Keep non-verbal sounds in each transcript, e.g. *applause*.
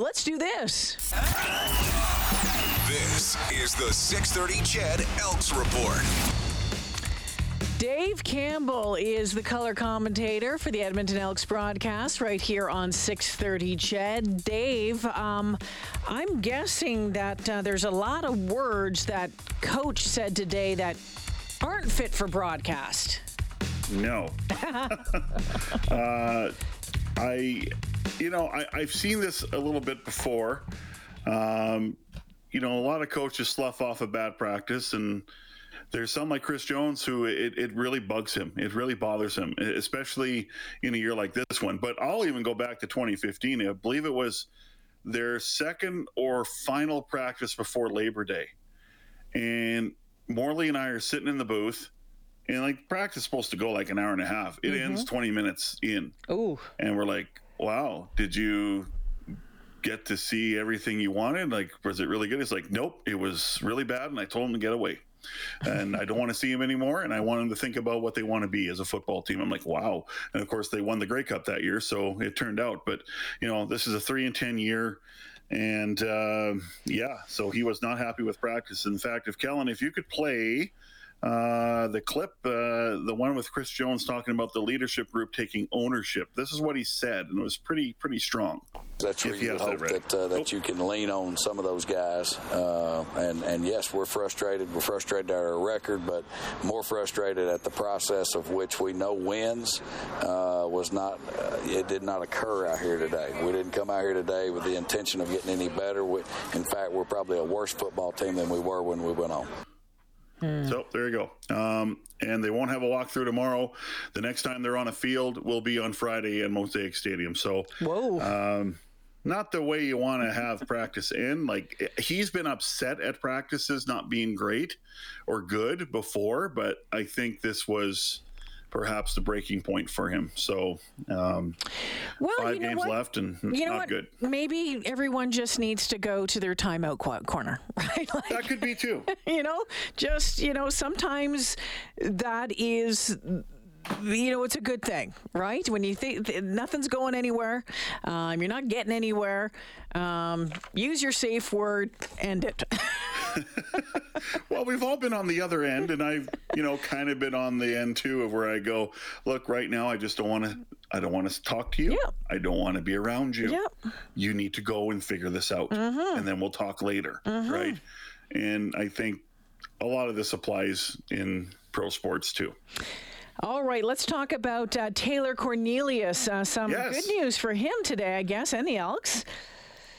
let's do this. This is the 630 CHED Elks Report. Dave Campbell is the color commentator for the Edmonton Elks broadcast right here on 6:30. CHED, Dave, um, I'm guessing that uh, there's a lot of words that Coach said today that aren't fit for broadcast. No. *laughs* *laughs* uh, I, you know, I, I've seen this a little bit before. Um, you know, a lot of coaches slough off a bad practice and there's some like Chris Jones who it, it really bugs him. It really bothers him, especially in a year like this one. But I'll even go back to 2015. I believe it was their second or final practice before Labor Day. And Morley and I are sitting in the booth, and like practice is supposed to go like an hour and a half. It mm-hmm. ends 20 minutes in. Ooh. And we're like, wow, did you get to see everything you wanted? Like, was it really good? It's like, nope, it was really bad. And I told him to get away and I don't want to see him anymore. And I want him to think about what they want to be as a football team. I'm like, wow. And of course, they won the Grey Cup that year, so it turned out. But you know, this is a three and ten year. And uh, yeah, so he was not happy with practice. In fact, if Kellen, if you could play uh, the clip, uh, the one with Chris Jones talking about the leadership group taking ownership. This is what he said, and it was pretty pretty strong. That's where you hope that that, uh, that you can lean on some of those guys. Uh, and and yes, we're frustrated. We're frustrated at our record, but more frustrated at the process of which we know wins uh, was not. it did not occur out here today. We didn't come out here today with the intention of getting any better. We, in fact, we're probably a worse football team than we were when we went on. Hmm. So there you go. Um, and they won't have a walkthrough tomorrow. The next time they're on a field will be on Friday at Mosaic Stadium. So, whoa. Um, not the way you want to have practice in. Like he's been upset at practices not being great or good before, but I think this was perhaps the breaking point for him. So, um, well, five you know games what? left and you know not what? good. Maybe everyone just needs to go to their timeout corner, *laughs* right? Like, that could be too. *laughs* You know, just you know, sometimes that is you know, it's a good thing, right? When you think nothing's going anywhere, um, you're not getting anywhere, um, use your safe word, end it. Well, we've all been on the other end, and I've, you know, kind of been on the end too of where I go, look, right now, I just don't want to, I don't want to talk to you. I don't want to be around you. You need to go and figure this out, mm-hmm. and then we'll talk later, mm-hmm. right? And I think a lot of this applies in pro sports too. All right, let's talk about uh, Taylor Cornelius. Uh, some yes. good news for him today, I guess, and the Elks.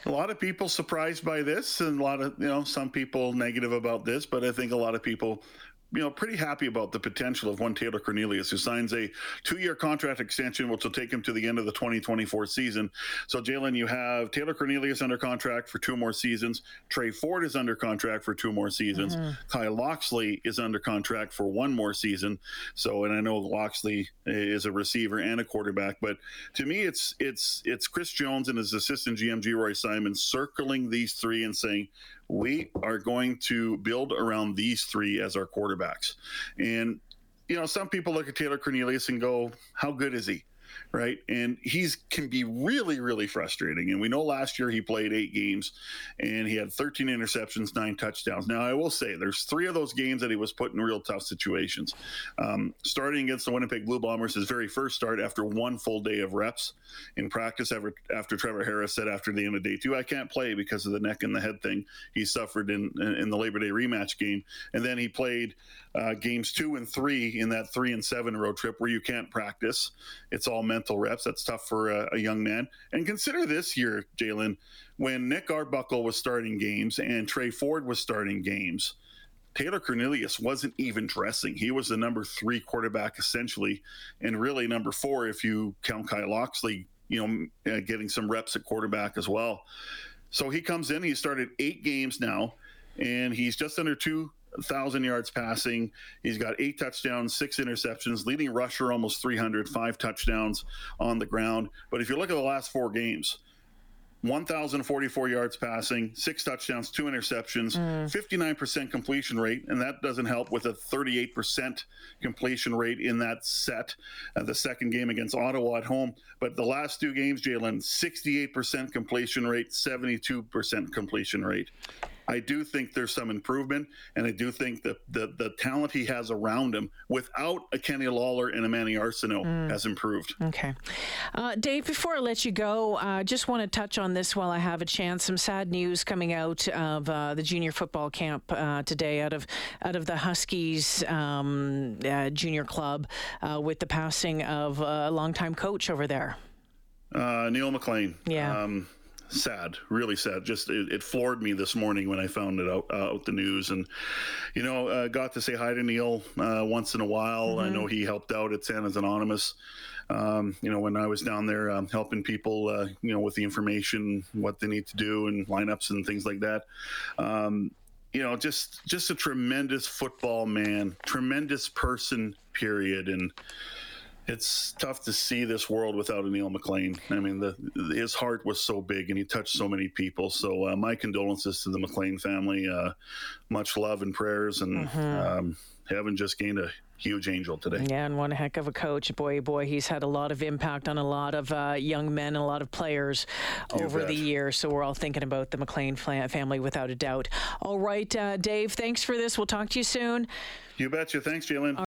A lot of people surprised by this, and a lot of you know some people negative about this, but I think a lot of people you know, pretty happy about the potential of one Taylor Cornelius, who signs a two-year contract extension, which will take him to the end of the 2024 season. So, Jalen, you have Taylor Cornelius under contract for two more seasons. Tre Ford is under contract for two more seasons. Mm-hmm. Kai Locksley is under contract for one more season. So, and I know Locksley is a receiver and a quarterback, but to me, it's it's it's Chris Jones and his assistant GM Geroy Simon circling these three and saying, we are going to build around these three as our quarterbacks. And, you know, some people look at Taylor Cornelius and go, how good is he? Right? And he's can be really, really frustrating. And we know last year he played eight games and he had 13 interceptions, nine touchdowns. Now I will say there's three of those games that he was put in real tough situations. Um, starting against the Winnipeg Blue Bombers, his very first start after one full day of reps in practice. After, after Trevor Harris said after the end of day two, I can't play because of the neck and the head thing he suffered in in the Labor Day rematch game. And then he played uh, games two and three in that three and seven road trip where you can't practice. It's all mental reps. That's tough for a, a young man. And consider this year, Jalen, when Nick Arbuckle was starting games and Tre Ford was starting games. Taylor Cornelius wasn't even dressing. He was the number three quarterback essentially, and really number four if you count Kai Locksley, you know, uh, getting some reps at quarterback as well. So he comes in. He started eight games now, and he's just under two 1,000 yards passing. He's got eight touchdowns, six interceptions, leading rusher almost 300, five touchdowns on the ground. But if you look at the last four games, 1,044 yards passing, six touchdowns, two interceptions, mm. 59% completion rate, and that doesn't help with a 38% completion rate in that set. Uh, the second game against Ottawa at home, but the last two games, Jalen, 68% completion rate, 72% completion rate. I do think there's some improvement, and I do think that the, the talent he has around him, without a Kenny Lawler and a Manny Arceneaux, mm. has improved. Okay, uh, Dave. Before I let you go, I uh, just want to touch on this while I have a chance. Some sad news coming out of uh, the junior football camp uh, today, out of out of the Huskies um, uh, junior club, uh, with the passing of a longtime coach over there. Neil McLean. Yeah. Um, sad, really sad. Just it, it, floored me this morning when I found it out, uh, out the news, and you know, uh, got to say hi to Neil uh, once in a while. Mm-hmm. I know he helped out at Santa's Anonymous. Um, you know, when I was down there um, helping people, uh, you know, with the information, what they need to do, and lineups and things like that. Um, you know, just just a tremendous football man, tremendous person. Period, and it's tough to see this world without a Neil McLean. I mean, the, his heart was so big and he touched so many people. So uh, my condolences to the McLean family. Uh, much love and prayers, and mm-hmm. um, heaven just gained a huge angel today. Yeah, and one heck of a coach. Boy, boy, he's had a lot of impact on a lot of uh, young men and a lot of players you over bet. the years. So we're all thinking about the McLean family without a doubt. All right, uh, Dave, thanks for this. We'll talk to you soon. You betcha. Thanks, Jalen.